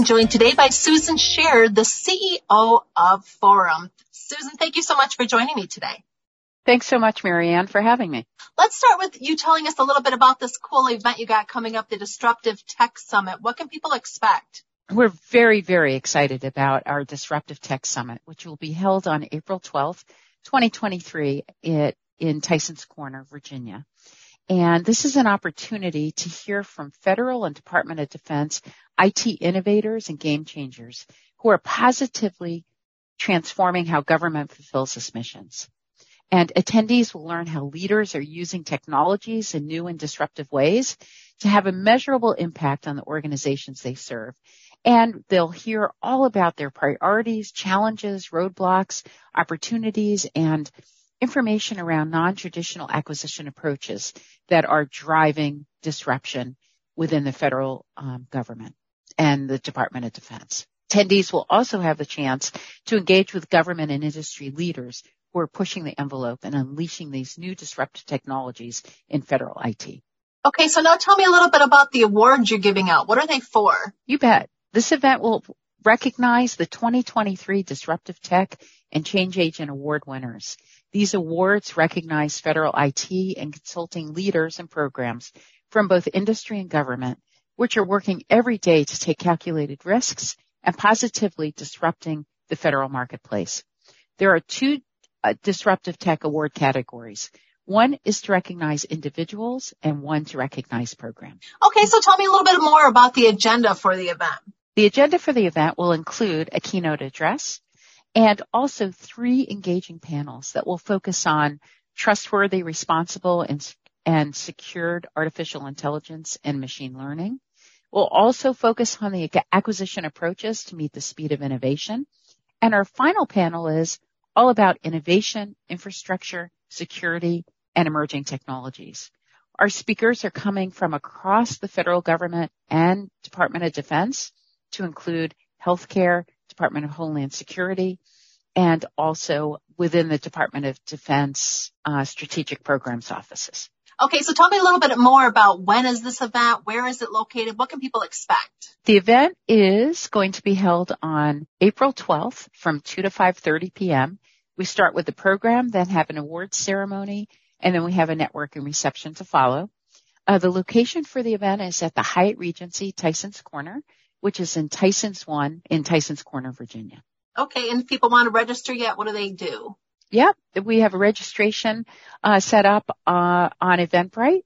I'm joined today by Susan Sharer, the CEO of Forum. Susan, thank you so much for joining me today. Thanks so much, Marianne, for having me. Let's start with you telling us a little bit about this cool event you got coming up, the Disruptive Tech Summit. What can people expect? We're very, very excited about our Disruptive Tech Summit, which will be held on April 12th, 2023 in Tysons Corner, Virginia. And this is an opportunity to hear from federal and Department of Defense IT innovators and game changers who are positively transforming how government fulfills its missions. And attendees will learn how leaders are using technologies in new and disruptive ways to have a measurable impact on the organizations they serve. And they'll hear all about their priorities, challenges, roadblocks, opportunities, and information around non-traditional acquisition approaches that are driving disruption within the federal um, government and the Department of Defense. Attendees will also have the chance to engage with government and industry leaders who are pushing the envelope and unleashing these new disruptive technologies in federal IT. Okay, so now tell me a little bit about the awards you're giving out. What are they for? You bet. This event will recognize the 2023 Disruptive Tech and Change Agent Award winners. These awards recognize federal IT and consulting leaders and programs from both industry and government, which are working every day to take calculated risks and positively disrupting the federal marketplace. There are two uh, disruptive tech award categories. One is to recognize individuals and one to recognize programs. Okay, so tell me a little bit more about the agenda for the event. The agenda for the event will include a keynote address and also three engaging panels that will focus on trustworthy, responsible, and, and secured artificial intelligence and machine learning, We'll also focus on the acquisition approaches to meet the speed of innovation. And our final panel is all about innovation, infrastructure, security, and emerging technologies. Our speakers are coming from across the federal government and Department of Defense to include healthcare, Department of Homeland Security, and also within the Department of Defense uh, strategic programs offices. Okay, so tell me a little bit more about when is this event? Where is it located? What can people expect? The event is going to be held on April 12th from 2 to 5.30 p.m. We start with the program, then have an awards ceremony, and then we have a networking reception to follow. Uh, the location for the event is at the Hyatt Regency Tysons Corner, which is in Tysons 1 in Tysons Corner, Virginia. Okay, and if people want to register yet, what do they do? Yep, we have a registration uh, set up uh, on Eventbrite,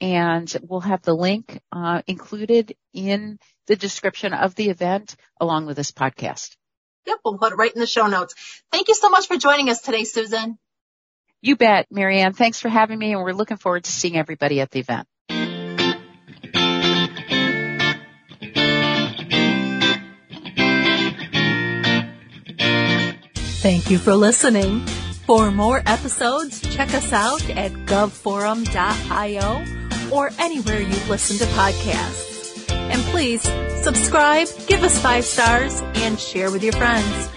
and we'll have the link uh, included in the description of the event along with this podcast. Yep, we'll put it right in the show notes. Thank you so much for joining us today, Susan. You bet, Marianne. Thanks for having me, and we're looking forward to seeing everybody at the event. Thank you for listening. For more episodes, check us out at govforum.io or anywhere you listen to podcasts. And please subscribe, give us five stars, and share with your friends.